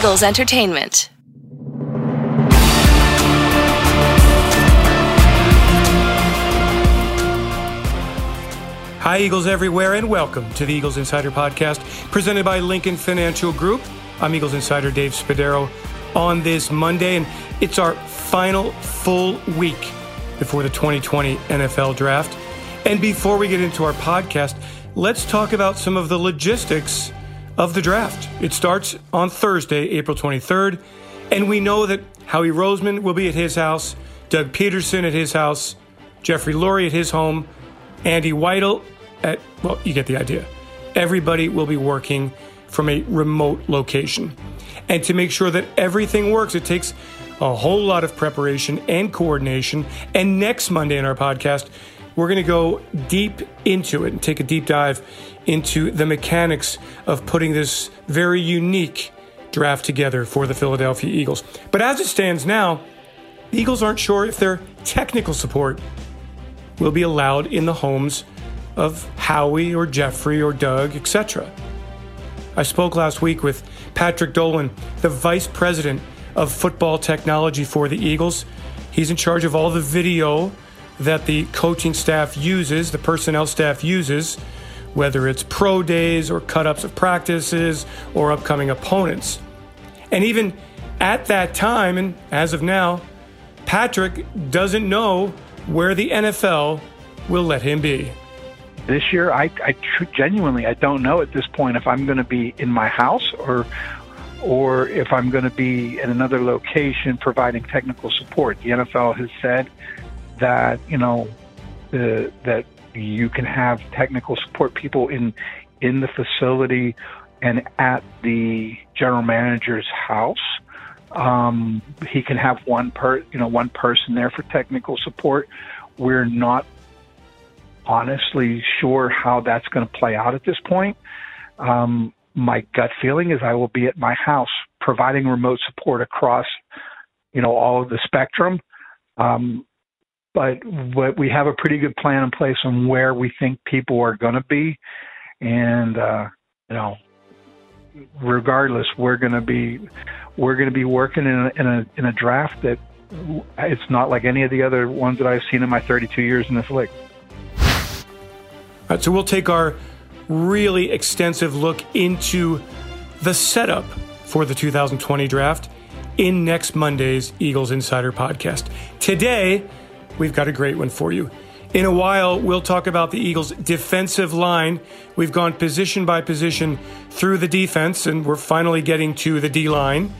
Eagles Entertainment. Hi, Eagles everywhere, and welcome to the Eagles Insider Podcast, presented by Lincoln Financial Group. I'm Eagles Insider Dave Spadaro on this Monday, and it's our final full week before the 2020 NFL Draft. And before we get into our podcast, let's talk about some of the logistics of the draft. It starts on Thursday, April 23rd, and we know that Howie Roseman will be at his house, Doug Pederson at his house, Jeffrey Lurie at his home, Andy Weidl at, well, you get the idea. Everybody will be working from a remote location. And to make sure that everything works, it takes a whole lot of preparation and coordination. And next Monday in our podcast, we're going to go deep into it and take a deep dive into the mechanics of putting this very unique draft together for the Philadelphia Eagles. But as it stands now, the Eagles aren't sure if their technical support will be allowed in the homes of Howie or Jeffrey or Doug, etc. I spoke last week with Patrick Dolan, the Vice President of Football Technology for the Eagles. He's in charge of all the video that the coaching staff uses, the personnel staff uses, whether it's pro days or cut ups of practices or upcoming opponents. And even at that time, and as of now, Patrick doesn't know where the NFL will let him be. This year, I, I tr- genuinely I don't know at this point if I'm going to be in my house or or if I'm going to be in another location providing technical support. The NFL has said that you know the, that you can have technical support people in in the facility and at the general manager's house. Um, he can have one per you know one person there for technical support. We're not honestly sure how that's going to play out at this point. Um, my gut feeling is I will be at my house providing remote support across, you know, all of the spectrum. Um, but, but we have a pretty good plan in place on where we think people are going to be, and uh, you know, regardless, we're going to be we're going to be working in a, in a in a draft that it's not like any of the other ones that I've seen in my 32 years in this league. All right, so we'll take our really extensive look into the setup for the 2020 draft in next Monday's Eagles Insider podcast. Today, we've got a great one for you. In a while, we'll talk about the Eagles' defensive line. We've gone position by position through the defense, and we're finally getting to the D line.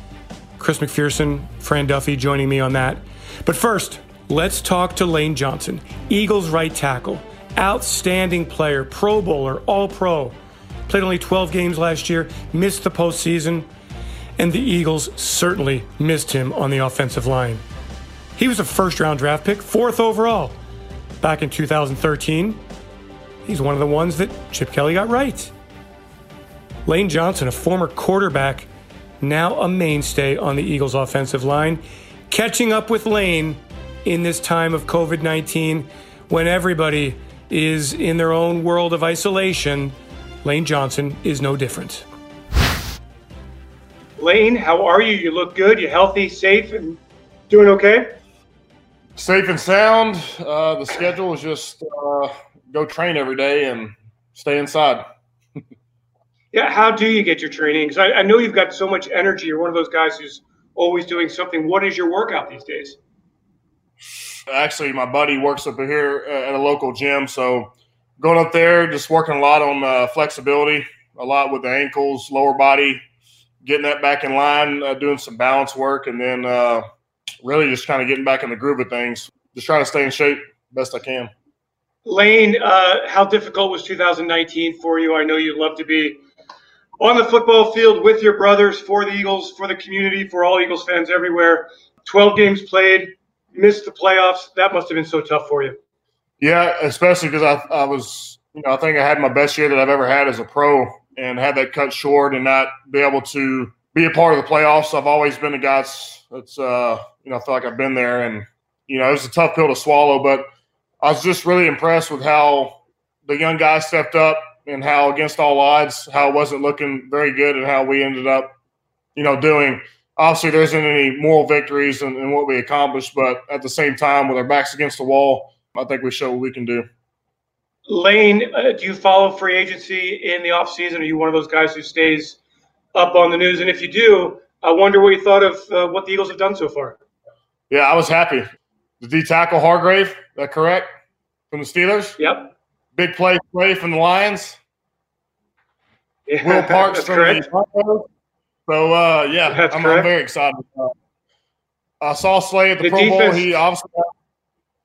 Chris McPherson, Fran Duffy joining me on that. But first, let's talk to Lane Johnson, Eagles right tackle outstanding player, Pro Bowler, All Pro. Played only 12 games last year, missed the postseason, and the Eagles certainly missed him on the offensive line. He was a first round draft pick, fourth overall, back in 2013. He's one of the ones that Chip Kelly got right. Lane Johnson, a former quarterback, now a mainstay on the Eagles' offensive line, catching up with Lane in this time of COVID 19 when everybody is in their own world of isolation. Lane Johnson is no different. Lane, how are you? You look good. You're healthy, safe, and doing okay? Safe and sound. Uh, the schedule is just uh, go train every day and stay inside. yeah, how do you get your training? Because I, I know you've got so much energy. You're one of those guys who's always doing something. What is your workout these days? Actually, my buddy works up here uh, at a local gym, so going up there, just working a lot on uh, flexibility, a lot with the ankles, lower body, getting that back in line, uh, doing some balance work, and then uh, really just kind of getting back in the groove of things. Just trying to stay in shape best I can. Lane, uh, how difficult was 2019 for you? I know you'd love to be on the football field with your brothers for the Eagles, for the community, for all Eagles fans everywhere. 12 games played, missed the playoffs. That must have been so tough for you. Yeah, especially because I, I was, you know, I think I had my best year that I've ever had as a pro and had that cut short and not be able to be a part of the playoffs. I've always been a guy that's, uh, you know, I feel like I've been there and, you know, it was a tough pill to swallow, but I was just really impressed with how the young guys stepped up and how against all odds, how it wasn't looking very good and how we ended up you know, doing. Obviously, there isn't any moral victories in, in what we accomplished, but at the same time, with our backs against the wall, I think we show what we can do. Lane, uh, do you follow free agency in the offseason? Are you one of those guys who stays up on the news? And if you do, I wonder what you thought of uh, what the Eagles have done so far. Yeah, I was happy. The D tackle Hargrave, that correct? From the Steelers? Yep. Big play play from the Lions. Yeah, Will Parks from correct. the Broncos. So uh, yeah, That's I'm, I'm very excited. I saw Slay at the, The Pro Bowl. He obviously,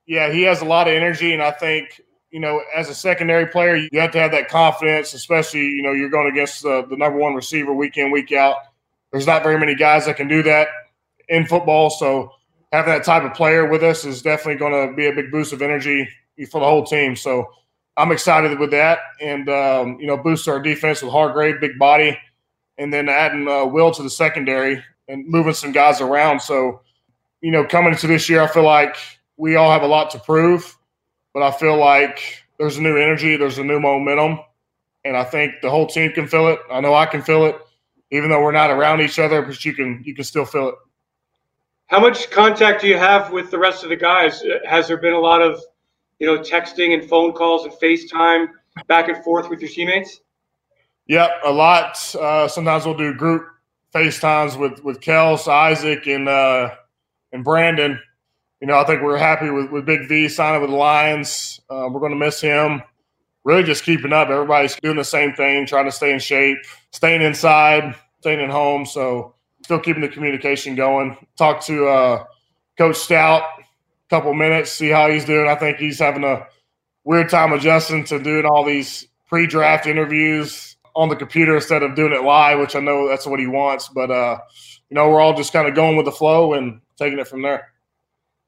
yeah, he has a lot of energy, and I think you know, as a secondary player, you have to have that confidence, especially you know you're going against uh, the number one receiver week in week out. There's not very many guys that can do that in football, so having that type of player with us is definitely going to be a big boost of energy for the whole team. So I'm excited with that, and um, you know, boost our defense with Hargrave, big body, and then adding uh, Will to the secondary and moving some guys around. So, you know, coming into this year, I feel like we all have a lot to prove, but I feel like there's a new energy, there's a new momentum, and I think the whole team can feel it. I know I can feel it, even though we're not around each other, but you can you can still feel it. How much contact do you have with the rest of the guys? Has there been a lot of, you know, texting and phone calls and FaceTime back and forth with your teammates? Yep, a lot. Uh, sometimes we'll do group FaceTimes with with Kels, Isaac, and uh, and Brandon. You know, I think we're happy with, with Big V signing with the Lions. Uh, we're going to miss him. Really, just keeping up. Everybody's doing the same thing, trying to stay in shape, staying inside, staying at home. So, still keeping the communication going. Talk to uh, Coach Stout a couple minutes, see how he's doing. I think he's having a weird time adjusting to doing all these pre-draft interviews on the computer instead of doing it live, which I know that's what he wants. But uh, you know, we're all just kind of going with the flow and taking it from there.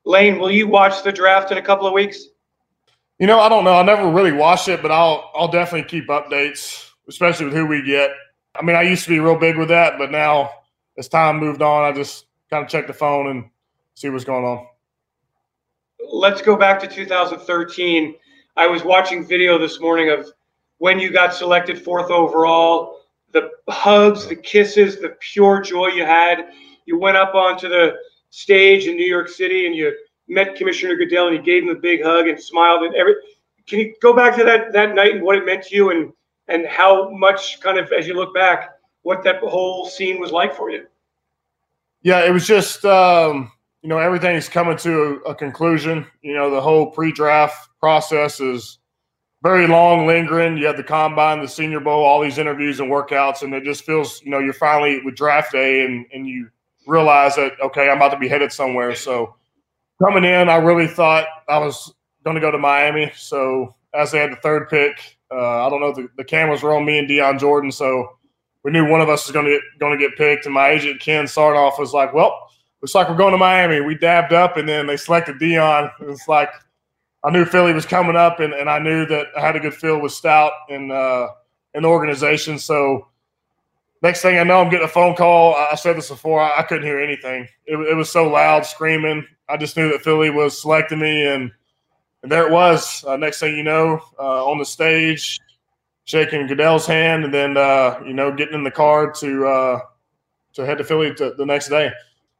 Lane, will you watch the draft in a couple of weeks? You know, I don't know. I never really watched it, but I'll I'll definitely keep updates, especially with who we get. I mean, I used to be real big with that, but now as time moved on, I just kind of check the phone and see what's going on. Let's go back to 2013. I was watching video this morning of when you got selected fourth overall, the hugs, the kisses, the pure joy you had. You went up onto the stage in New York City and you met Commissioner Goodell and you gave him a big hug and smiled and every. Can you go back to that that night and what it meant to you and and how much kind of as you look back what that whole scene was like for you? Yeah, it was just um, you know everything's coming to a, a conclusion. You know, the whole pre-draft process is very long, lingering. You have the combine, the Senior Bowl, all these interviews and workouts, and it just feels you know you're finally with draft day, and and you realize that okay, I'm about to be headed somewhere. So coming in, I really thought I was going to go to Miami. So as they had the third pick, uh, I don't know the, the cameras were on me and Dion Jordan, so we knew one of us was going to going to get picked. And my agent Ken Sarnoff was like, "Well, looks like we're going to Miami." We dabbed up, and then they selected Dion. It's like I knew Philly was coming up, and, and I knew that I had a good feel with Stout and uh, and the organization. So next thing I know, I'm getting a phone call. I said this before. I, I couldn't hear anything. It, it was so loud, screaming. I just knew that Philly was selecting me, and and there it was. Uh, next thing you know, uh, on the stage, shaking Goodell's hand, and then uh, you know getting in the car to uh, to head to Philly to, the next day.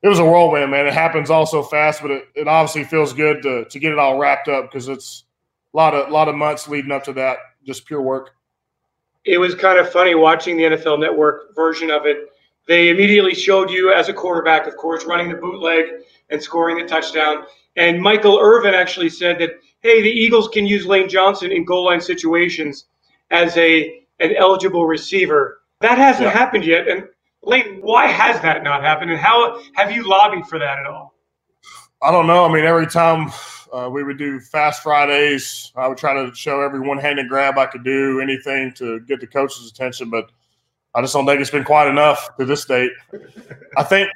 It was a whirlwind, man. It happens all so fast, but it, it obviously feels good to to get it all wrapped up because it's a lot of lot of months leading up to that, just pure work. it was kind of funny watching the NFL Network version of it. They immediately showed you as a quarterback, of course, running the bootleg and scoring the touchdown. And Michael Irvin actually said that, hey, the Eagles can use Lane Johnson in goal line situations as a an eligible receiver. That hasn't Yeah. happened yet. And Lane, why has that not happened? And how have you lobbied for that at all? I don't know. I mean, every time uh, we would do Fast Fridays, I would try to show every one-handed grab I could do, anything to get the coach's attention. But I just don't think it's been quite enough to this date. I think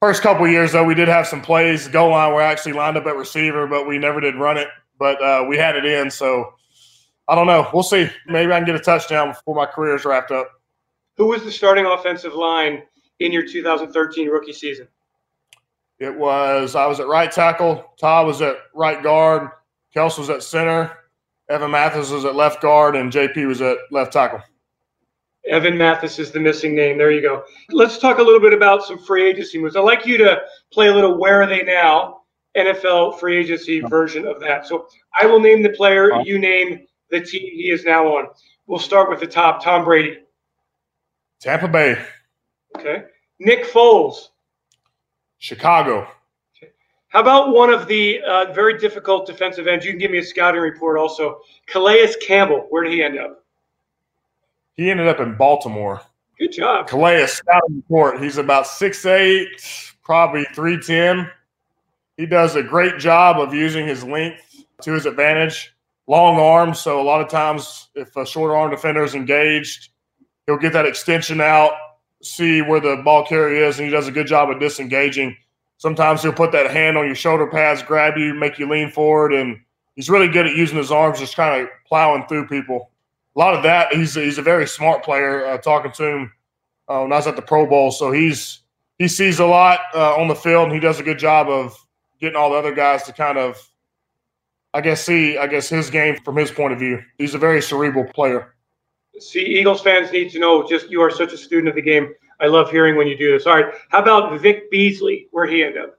first couple of years though, we did have some plays goal line where I actually lined up at receiver, but we never did run it. But uh, we had it in, so I don't know. We'll see. Maybe I can get a touchdown before my career is wrapped up. Who was the starting offensive line in your 2013 rookie season? It was I was at right tackle, Todd was at right guard, Kels was at center, Evan Mathis was at left guard, and JP was at left tackle. Evan Mathis is the missing name. There you go. Let's talk a little bit about some free agency moves. I'd like you to play a little Where Are They Now? NFL free agency version of that. So I will name the player, you name the team he is now on. We'll start with the top Tom Brady. Tampa Bay. Okay. Nick Foles. Chicago. Okay. How about one of the uh, very difficult defensive ends? You can give me a scouting report also. Calais Campbell. Where did he end up? He ended up in Baltimore. Good job. Calais scouting report. He's about six eight, probably 310. He does a great job of using his length to his advantage. Long arms, so a lot of times if a short arm defender is engaged, he'll get that extension out, see where the ball carrier is, and he does a good job of disengaging. Sometimes he'll put that hand on your shoulder pads, grab you, make you lean forward, and he's really good at using his arms, just kind of plowing through people a lot of that. He's he's a very smart player. Uh, talking to him uh, when I was at the Pro Bowl, so he's he sees a lot uh, on the field, and he does a good job of getting all the other guys to kind of, I guess, see I guess his game from his point of view. He's a very cerebral player. See, Eagles fans need to know. Just you are such a student of the game. I love hearing when you do this. All right, how about Vic Beasley? Where he end up?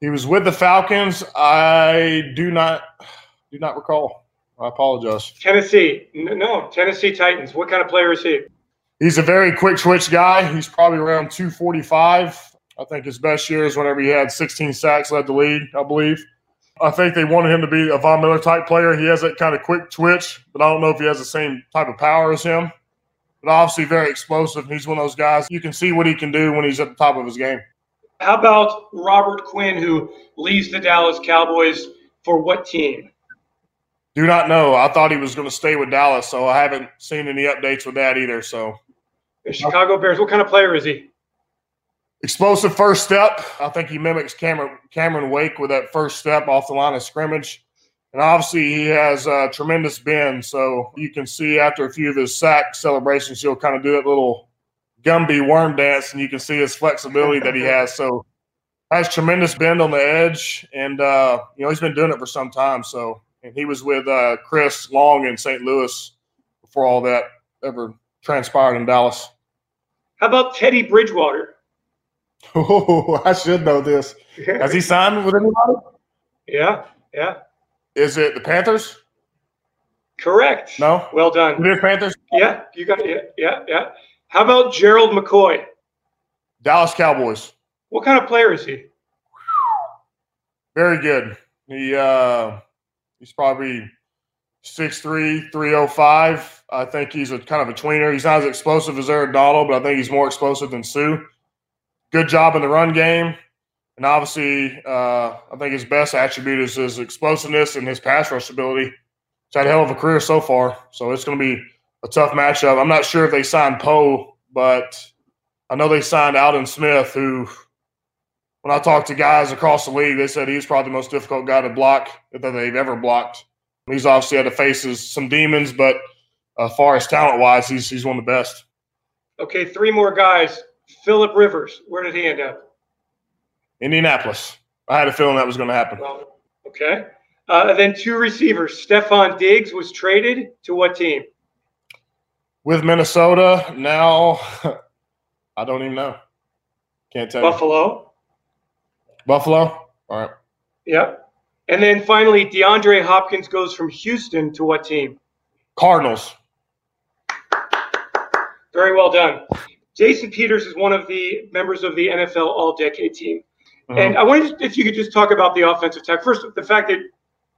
He was with the Falcons. I do not do not recall. I apologize. Tennessee. No, Tennessee Titans. What kind of player is he? He's a very quick twitch guy. He's probably around 245. I think his best year is whenever he had 16 sacks, led the league, I believe. I think they wanted him to be a Von Miller type player. He has that kind of quick twitch, but I don't know if he has the same type of power as him. But obviously, very explosive. He's one of those guys you can see what he can do when he's at the top of his game. How about Robert Quinn, who leaves the Dallas Cowboys for what team? Do not know. I thought he was going to stay with Dallas, so I haven't seen any updates with that either. So, the Chicago Bears. What kind of player is he? Explosive first step. I think he mimics Cameron Cameron Wake with that first step off the line of scrimmage. And obviously, he has a tremendous bend. So you can see after a few of his sack celebrations, he'll kind of do that little Gumby worm dance, and you can see his flexibility that he has. So has tremendous bend on the edge, and uh, you know he's been doing it for some time. So and he was with uh, Chris Long in St. Louis before all that ever transpired in Dallas. How about Teddy Bridgewater? Oh, I should know this. Has he signed with anybody? Yeah, yeah. Is it the Panthers? Correct. No. Well done. Is Panthers. Yeah, you got it. Yeah, yeah, yeah. How about Gerald McCoy? Dallas Cowboys. What kind of player is he? Very good. He uh, He's probably 6'3", 305. I think he's a kind of a tweener. He's not as explosive as Aaron Donald, but I think he's more explosive than Suh. Good job in the run game. And obviously, uh, I think his best attribute is his explosiveness and his pass rush ability. He's had a hell of a career so far. So it's going to be a tough matchup. I'm not sure if they signed Poe, but I know they signed Aldon Smith, who – when I talked to guys across the league, they said he's probably the most difficult guy to block that they've ever blocked. He's obviously had to face some demons, but uh, far as talent wise, he's he's one of the best. Okay, three more guys. Philip Rivers, where did he end up? Indianapolis. I had a feeling that was going to happen. Well, okay. Uh, then two receivers. Stefon Diggs was traded to what team? With Minnesota. Now, I don't even know. Can't tell Buffalo. You. Buffalo. All right. Yep. And then finally, DeAndre Hopkins goes from Houston to what team? Cardinals. Very well done. Jason Peters is one of the members of the NFL All Decade team. Mm-hmm. And I wanted if you could just talk about the offensive tech. First, the fact that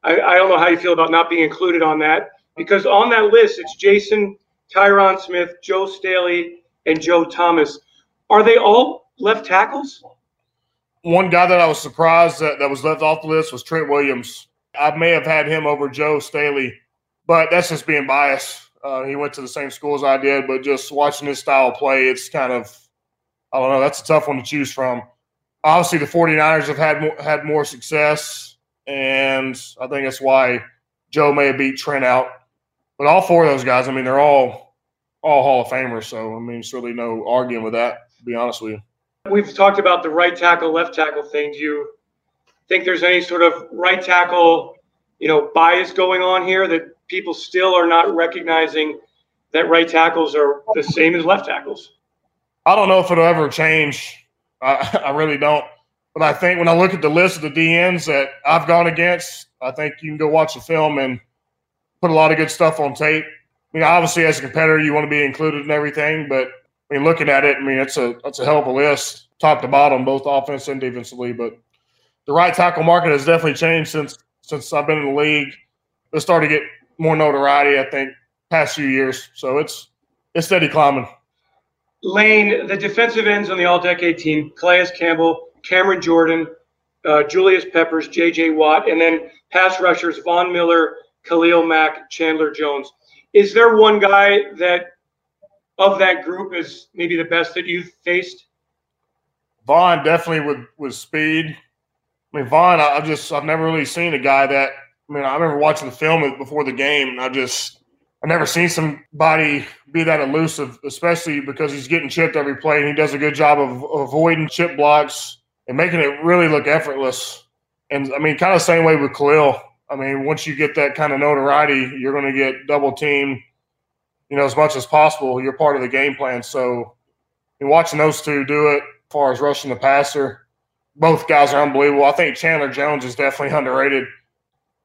I, I, don't know how you feel about not being included on that, because on that list, it's Jason, Tyron Smith, Joe Staley, and Joe Thomas. Are they all left tackles? One guy that I was surprised that, that was left off the list was Trent Williams. I may have had him over Joe Staley, but that's just being biased. Uh, he went to the same school as I did, but just watching his style play, it's kind of, I don't know, that's a tough one to choose from. Obviously, the 49ers have had more, had more success, and I think that's why Joe may have beat Trent out. But all four of those guys, I mean, they're all all Hall of Famers, so I mean, there's really no arguing with that. To be honest with you. We've talked about the right tackle, left tackle thing. Do you think there's any sort of right tackle, you know, bias going on here that people still are not recognizing that right tackles are the same as left tackles? I don't know if it'll ever change. I, I really don't. But I think when I look at the list of the DNs that I've gone against, I think you can go watch the film and put a lot of good stuff on tape. I mean, obviously, as a competitor, you want to be included in everything, but I mean, looking at it, I mean, it's a it's a hell of a list, top to bottom, both offense and defensively. But the right tackle market has definitely changed since since I've been in the league. It started to get more notoriety, I think, past few years. So it's it's steady climbing. Lane, the defensive ends on the All-Decade team: Calais Campbell, Cameron Jordan, uh, Julius Peppers, J.J. Watt, and then pass rushers: Von Miller, Khalil Mack, Chandler Jones. Is there one guy that of that group is maybe the best that you've faced? Von definitely with with speed. I mean, Von, I've just I've never really seen a guy that. I mean, I remember watching the film before the game, and I just I've never seen somebody be that elusive, especially because he's getting chipped every play, and he does a good job of, avoiding chip blocks and making it really look effortless. And I mean, kind of same way with Khalil. I mean, once you get that kind of notoriety, you're going to get double teamed, you know, as much as possible. You're part of the game plan. So, in watching those two do it, as far as rushing the passer, both guys are unbelievable. I think Chandler Jones is definitely underrated,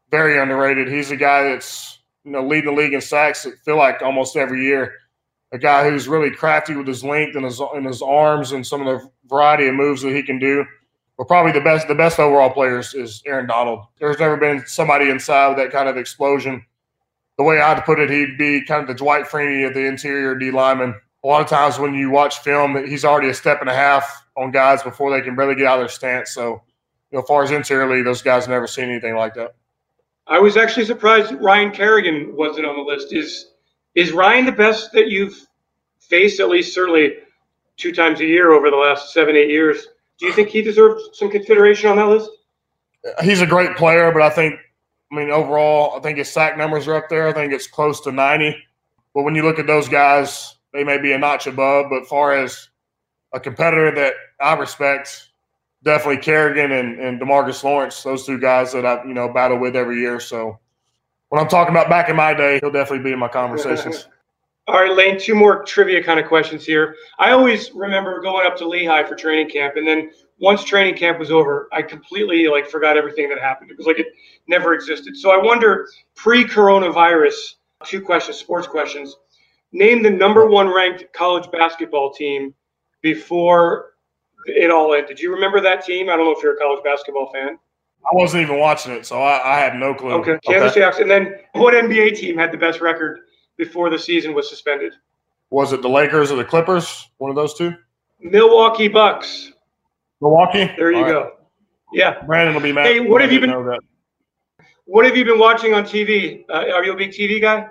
very underrated. He's a guy that's you know leading the league in sacks. I feel like almost every year. A guy who's really crafty with his length and his and his arms and some of the variety of moves that he can do. But probably the best the best overall players is Aaron Donald. There's never been somebody inside with that kind of explosion. The way I'd put it, he'd be kind of the Dwight Freeney of the interior D lineman. A lot of times when you watch film, he's already a step and a half on guys before they can really get out of their stance. So, you know, as far as interiorly, those guys never seen anything like that. I was actually surprised Ryan Kerrigan wasn't on the list. Is is Ryan the best that you've faced at least certainly two times a year over the last seven eight years? Do you think he deserves some consideration on that list? He's a great player, but I think, I mean, overall, I think his sack numbers are up there. I think it's close to 90. But when you look at those guys, they may be a notch above. But far as a competitor that I respect, definitely Kerrigan and, and Demarcus Lawrence, those two guys that I, you know, battle with every year. So when I'm talking about back in my day, he'll definitely be in my conversations. All right, Lane, two more trivia kind of questions here. I always remember going up to Lehigh for training camp, and then once training camp was over, I completely like forgot everything that happened. It was like it never existed. So I wonder, pre-coronavirus, two questions, sports questions. Name the number one ranked college basketball team before it all ended. Did you remember that team? I don't know if you're a college basketball fan. I wasn't even watching it, so I, I had no clue. Okay, Kansas okay. Jacks. And then what NBA team had the best record before the season was suspended. Was it the Lakers or the Clippers? One of those two? Milwaukee Bucks. Milwaukee. There you All go. Right. Yeah. Brandon will be mad. Hey, what have you been? What have you been watching on TV? Uh, are you a big TV guy?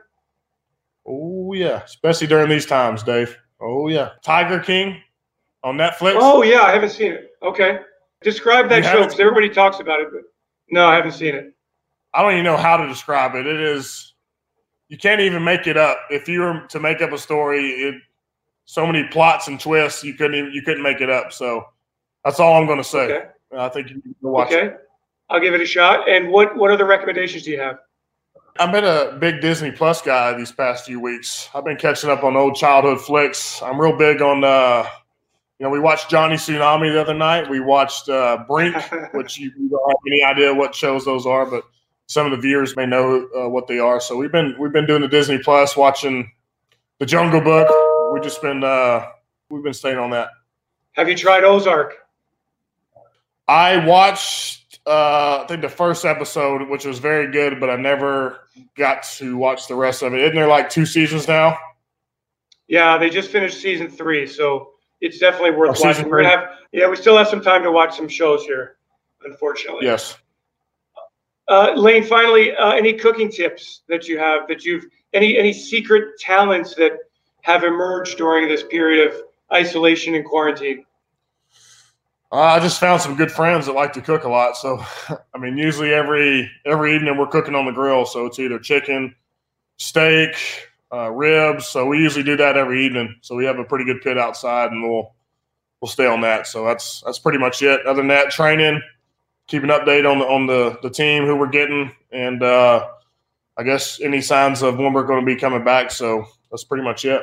Oh yeah, especially during these times, Dave. Oh yeah, Tiger King on Netflix. Oh yeah, I haven't seen it. Okay, describe that you show because everybody talks about it, but no, I haven't seen it. I don't even know how to describe it. It is you can't even make it up. If you were to make up a story, it, so many plots and twists, you couldn't even, you couldn't make it up. So that's all I'm going to say. Okay. I think you need to watch okay. it. I'll give it a shot. And what what other recommendations do you have? I've been a big Disney Plus guy these past few weeks. I've been catching up on old childhood flicks. I'm real big on, uh, you know, we watched Johnny Tsunami the other night. We watched uh, Brink, which you, you don't have any idea what shows those are, but some of the viewers may know uh, what they are. So we've been we've been doing the Disney Plus, watching the Jungle Book. We just been uh, we've been staying on that. Have you tried Ozark? I watched uh, I think the first episode, which was very good, but I never got to watch the rest of it. Isn't there like two seasons now? Yeah, they just finished season three, so it's definitely worth watching. We're gonna have yeah, we still have some time to watch some shows here, unfortunately. Yes. Uh, Lane, finally, uh, any cooking tips that you have that you've any any secret talents that have emerged during this period of isolation and quarantine? Uh, I just found some good friends that like to cook a lot. So, I mean, usually every every evening we're cooking on the grill. So it's either chicken, steak, uh, ribs. So we usually do that every evening. So we have a pretty good pit outside, and we'll we'll stay on that. So that's that's pretty much it. Other than that, training keep an update on the on the the team who we're getting, and uh, I guess any signs of when we're going to be coming back. So that's pretty much it.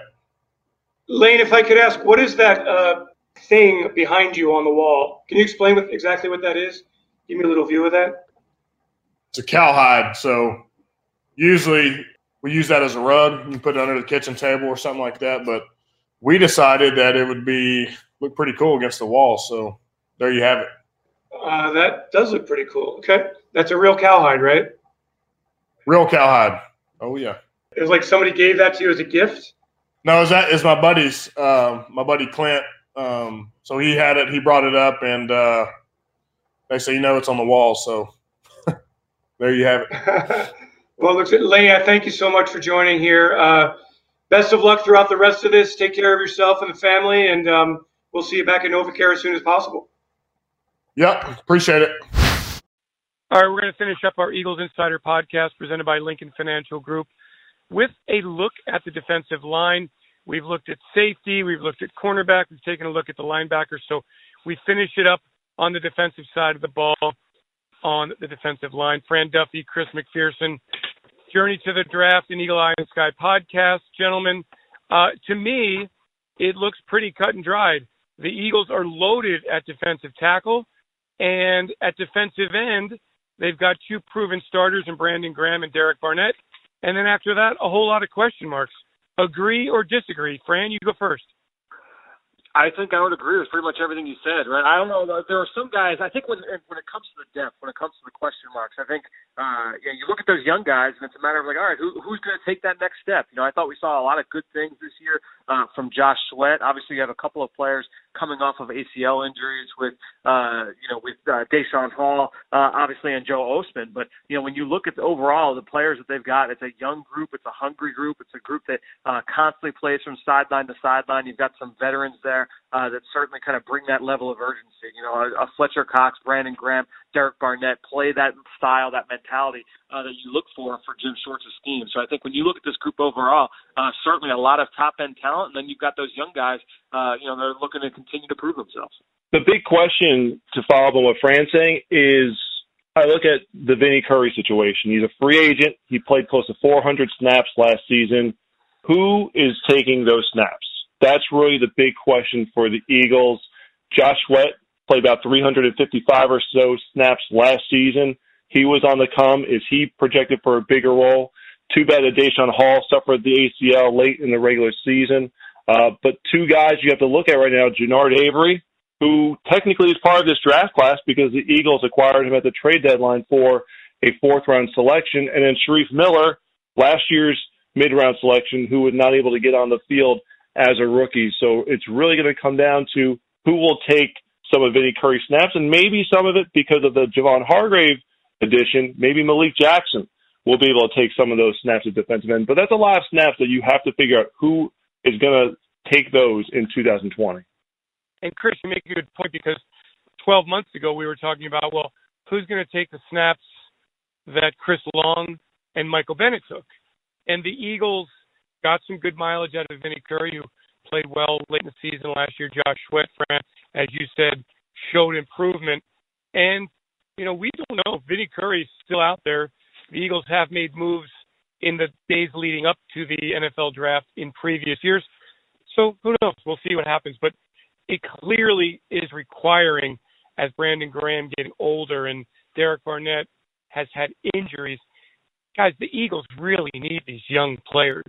Lane, if I could ask, what is that uh, thing behind you on the wall? Can you explain what, exactly what that is? Give me a little view of that. It's a cowhide. So usually we use that as a rug. You put it under the kitchen table or something like that. But we decided that it would be look pretty cool against the wall. So there you have it. Uh, that does look pretty cool. Okay, that's a real cowhide, right? Real cowhide. Oh yeah. It was like somebody gave that to you as a gift. No, is that is my buddy's, uh, my buddy Clint. Um, so he had it. He brought it up, and uh, they say, you know, it's on the wall. So there you have it. well, looks Lane, thank you so much for joining here. Uh, best of luck throughout the rest of this. Take care of yourself and the family, and um, we'll see you back in NovaCare as soon as possible. Yep, appreciate it. All right, we're going to finish up our Eagles Insider podcast presented by Lincoln Financial Group with a look at the defensive line. We've looked at safety, we've looked at cornerback, we've taken a look at the linebacker. So we finish it up on the defensive side of the ball on the defensive line. Fran Duffy, Chris McPherson, Journey to the Draft and Eagle Eye and Sky podcast. Gentlemen, uh, to me, it looks pretty cut and dried. The Eagles are loaded at defensive tackle, and at defensive end, they've got two proven starters in Brandon Graham and Derek Barnett. And then after that, a whole lot of question marks. Agree or disagree? Fran, you go first. I think I would agree with pretty much everything you said. Right? I don't know. There are some guys. I think when when it comes to the depth, when it comes to the question marks, I think uh, know, you look at those young guys, and it's a matter of like, all right, who, who's going to take that next step? You know, I thought we saw a lot of good things this year uh, from Josh Sweat. Obviously, you have a couple of players coming off of ACL injuries with, uh, you know, with uh, Daeshon Hall, uh, obviously, and Joe Ostman. But you know, when you look at the overall the players that they've got, it's a young group, it's a hungry group, it's a group that uh, constantly plays from sideline to sideline. You've got some veterans there uh, that certainly kind of bring that level of urgency. You know, a, a Fletcher Cox, Brandon Graham, Derek Barnett play that style, that mentality uh, that you look for for Jim Schwartz's scheme. So I think when you look at this group overall, uh, certainly a lot of top end talent, and then you've got those young guys, uh, you know, they're looking to continue to prove themselves. The big question to follow up on what Fran's saying is I look at the Vinny Curry situation. He's a free agent. He played close to 400 snaps last season. Who is taking those snaps? That's really the big question for the Eagles. Josh Sweat played about 355 or so snaps last season. He was on the come. Is he projected for a bigger role? Too bad that Daeshon Hall suffered the ACL late in the regular season. Uh, but two guys you have to look at right now, Genard Avery, who technically is part of this draft class because the Eagles acquired him at the trade deadline for a fourth round selection, and then Shareef Miller, last year's mid round selection, who was not able to get on the field as a rookie. So it's really going to come down to who will take some of Vinny Curry snaps, and maybe some of it because of the Javon Hargrave addition. Maybe Malik Jackson will be able to take some of those snaps at defensive end. But that's a lot of snaps that you have to figure out who is going to take those in 2020. And Chris, you make a good point because 12 months ago we were talking about, well, who's going to take the snaps that Chris Long and Michael Bennett took? And the Eagles got some good mileage out of Vinny Curry, who played well late in the season last year. Josh Sweat, as you said, showed improvement. And, you know, we don't know. Vinny Curry's still out there. The Eagles have made moves in the days leading up to the NFL draft in previous years. So who knows? We'll see what happens. But it clearly is requiring, as Brandon Graham getting older and Derek Barnett has had injuries, guys, the Eagles really need these young players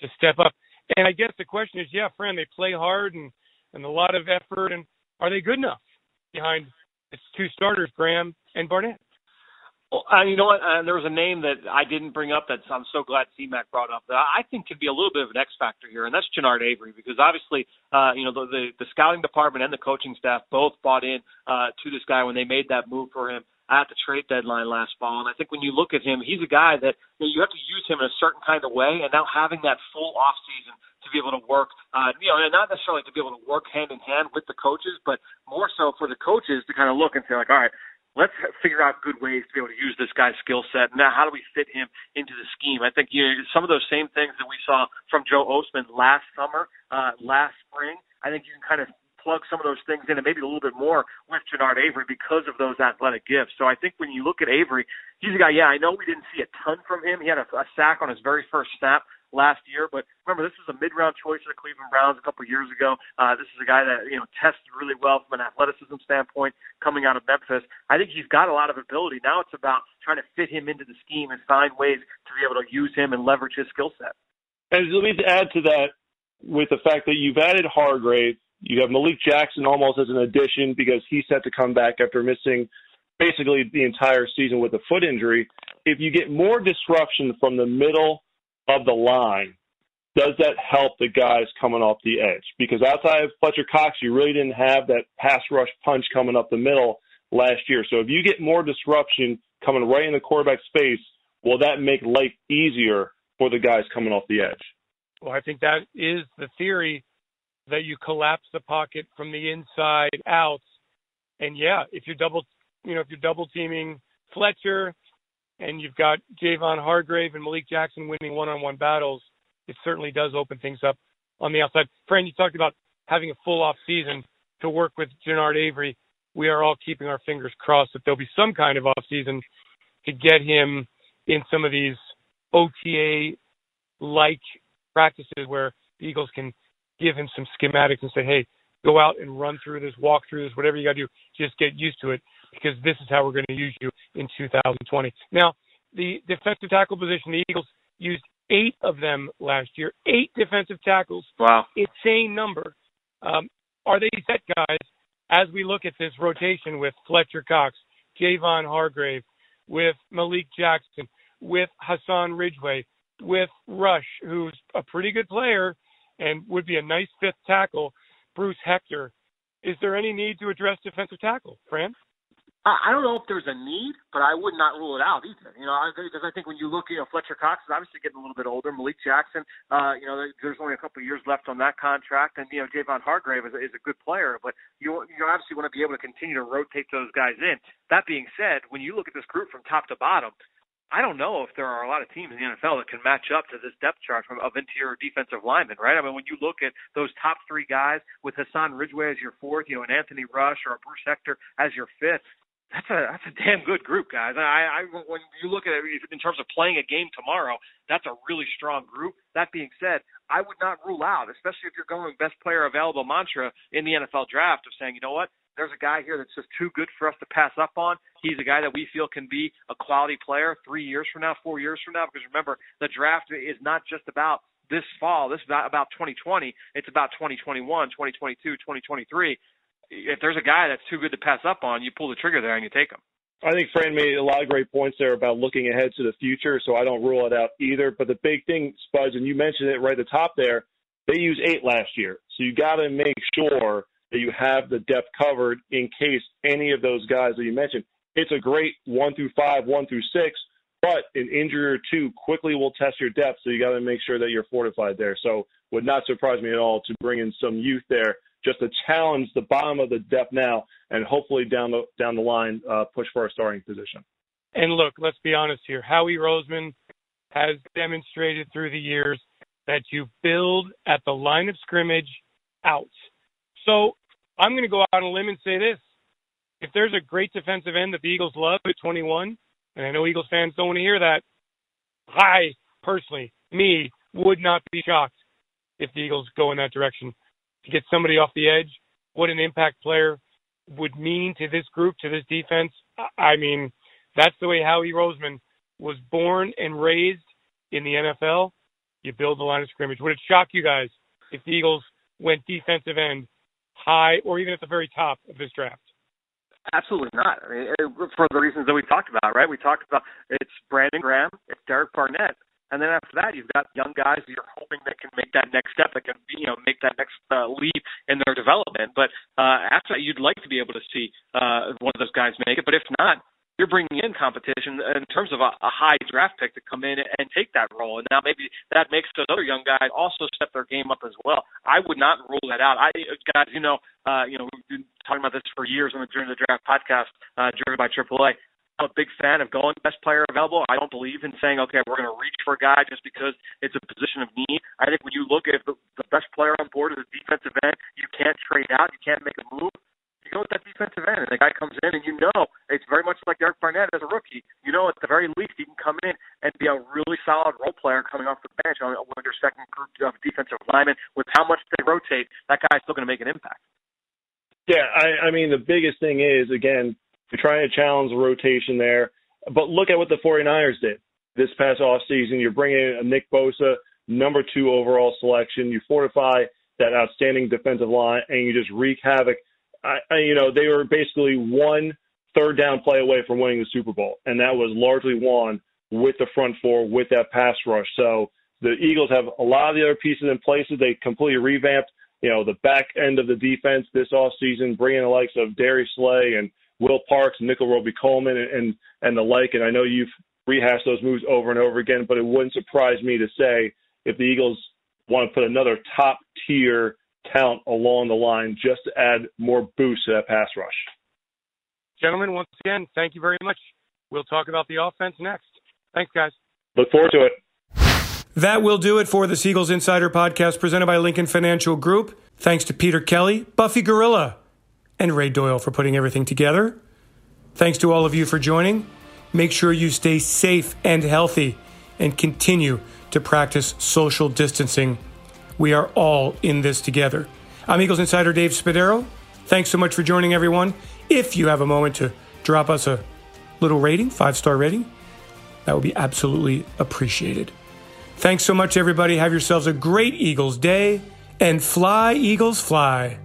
to step up. And I guess the question is, yeah, Fran, they play hard and and a lot of effort, and are they good enough behind its two starters, Graham and Barnett? Well, uh, you know what? Uh, there was a name that I didn't bring up that I'm so glad C-Mac brought up that I think could be a little bit of an X factor here, and that's Genard Avery because obviously, uh, you know, the, the the scouting department and the coaching staff both bought in uh, to this guy when they made that move for him at the trade deadline last fall. And I think when you look at him, he's a guy that you, know, you have to use him in a certain kind of way. And now having that full off season to be able to work, uh, you know, and not necessarily to be able to work hand in hand with the coaches, but more so for the coaches to kind of look and say like, all right, let's figure out good ways to be able to use this guy's skill set. Now, how do we fit him into the scheme? I think you know, some of those same things that we saw from Joe Ostman last summer, uh, last spring. I think you can kind of plug some of those things in and maybe a little bit more with Genard Avery because of those athletic gifts. So I think when you look at Avery, he's a guy, yeah, I know we didn't see a ton from him. He had a, a sack on his very first snap last year. But remember, this is a mid-round choice of the Cleveland Browns a couple of years ago. Uh, this is a guy that you know tested really well from an athleticism standpoint coming out of Memphis. I think he's got a lot of ability. Now it's about trying to fit him into the scheme and find ways to be able to use him and leverage his skill set. And let me add to that with the fact that you've added Hargrave, you have Malik Jackson almost as an addition because he's set to come back after missing basically the entire season with a foot injury. If you get more disruption from the middle of the line, does that help the guys coming off the edge? Because outside of Fletcher Cox, you really didn't have that pass rush punch coming up the middle last year. So if you get more disruption coming right in the quarterback space, will that make life easier for the guys coming off the edge? Well, I think that is the theory that you collapse the pocket from the inside out. And yeah, if you're double, you know, if you're double teaming Fletcher and you've got Javon Hargrave and Malik Jackson winning one-on-one battles, it certainly does open things up on the outside. Fran, you talked about having a full off season to work with Genard Avery. We are all keeping our fingers crossed that there'll be some kind of off season to get him in some of these OTA like practices where the Eagles can give him some schematics and say, hey, go out and run through this, walk through this, whatever you got to do, just get used to it because this is how we're going to use you in 2020. Now, the defensive tackle position, the Eagles used eight of them last year, eight defensive tackles. Wow. Insane number. Um, are they set, guys, as we look at this rotation with Fletcher Cox, Javon Hargrave, with Malik Jackson, with Hassan Ridgeway, with Rush, who's a pretty good player and would be a nice fifth tackle, Bruce Hector. Is there any need to address defensive tackle, Fran? I don't know if there's a need, but I would not rule it out either. You know, because I think when you look, you know, Fletcher Cox is obviously getting a little bit older. Malik Jackson, uh, you know, there's only a couple of years left on that contract, and you know, Javon Hargrave is, is a good player, but you you obviously want to be able to continue to rotate those guys in. That being said, when you look at this group from top to bottom, I don't know if there are a lot of teams in the NFL that can match up to this depth chart from, of interior defensive linemen, right? I mean, when you look at those top three guys with Hassan Ridgeway as your fourth, you know, an Anthony Rush or a Bruce Hector as your fifth, that's a that's a damn good group, guys. I, I when you look at it in terms of playing a game tomorrow, that's a really strong group. That being said, I would not rule out, especially if you're going best player available mantra in the NFL draft of saying, you know what, there's a guy here that's just too good for us to pass up on. He's a guy that we feel can be a quality player three years from now, four years from now. Because remember, the draft is not just about this fall. This is not about 2020. It's about 2021, 2022, 2023. If there's a guy that's too good to pass up on, you pull the trigger there and you take him. I think Fran made a lot of great points there about looking ahead to the future, so I don't rule it out either. But the big thing, Spuds, and you mentioned it right at the top there, they used eight last year. So you got to make sure that you have the depth covered in case any of those guys that you mentioned. It's a great one through five, one through six, but an injury or two quickly will test your depth. So you got to make sure that you're fortified there. So would not surprise me at all to bring in some youth there just to challenge the bottom of the depth now and hopefully down the down the line uh, push for a starting position. And look, let's be honest here. Howie Roseman has demonstrated through the years that you build at the line of scrimmage out. So I'm going to go out on a limb and say this. If there's a great defensive end that the Eagles love at 21, and I know Eagles fans don't want to hear that, I personally, me, would not be shocked if the Eagles go in that direction. To get somebody off the edge, what an impact player would mean to this group, to this defense. I mean, that's the way Howie Roseman was born and raised in the NFL. You build the line of scrimmage. Would it shock you guys if the Eagles went defensive end high or even at the very top of this draft? Absolutely not. I mean, for the reasons that we talked about, right? We talked about it's Brandon Graham, it's Derek Barnett, and then after that, you've got young guys that you're hoping that can make that next step, that can you know make that next uh, leap in their development. But uh, after that, you'd like to be able to see uh, one of those guys make it. But if not, you're bringing in competition in terms of a, a high draft pick to come in and take that role. And now maybe that makes those other young guys also step their game up as well. I would not rule that out. I guys, you know, uh, you know, we've been talking about this for years on the Journey to the Draft podcast, uh, driven by AAA. I'm a big fan of going best player available. I don't believe in saying, okay, we're going to reach for a guy just because it's a position of need. I think when you look at the, the best player on board is a defensive end, you can't trade out, you can't make a move you go with that defensive end, and the guy comes in, and you know it's very much like Derek Barnett as a rookie. You know, at the very least, he can come in and be a really solid role player coming off the bench. on with their second group of defensive linemen. With how much they rotate, that guy's still going to make an impact. Yeah, I, I mean, the biggest thing is, again, you're trying to challenge the rotation there. But look at what the 49ers did this past offseason. You're bringing in a Nick Bosa, number two overall selection. You fortify that outstanding defensive line, and you just wreak havoc. I, I, you know, they were basically one third down play away from winning the Super Bowl, and that was largely won with the front four, with that pass rush. So the Eagles have a lot of the other pieces in places. They completely revamped, you know, the back end of the defense this offseason, bringing the likes of Darius Slay and Will Parks, Nickell Robey-Coleman, and, and and the like. And I know you've rehashed those moves over and over again, but it wouldn't surprise me to say if the Eagles want to put another top tier talent along the line just to add more boost to that pass rush. Gentlemen, once again, thank you very much. We'll talk about the offense next. Thanks, guys. Look forward to it. That will do it for the Eagles Insider podcast presented by Lincoln Financial Group. Thanks to Peter Kelly, Buffy Gorilla, and Ray Doyle for putting everything together. Thanks to all of you for joining. Make sure you stay safe and healthy and continue to practice social distancing. We are all in this together. I'm Eagles Insider Dave Spadaro. Thanks so much for joining, everyone. If you have a moment to drop us a little rating, five star rating, that would be absolutely appreciated. Thanks so much, everybody. Have yourselves a great Eagles day and fly, Eagles, fly.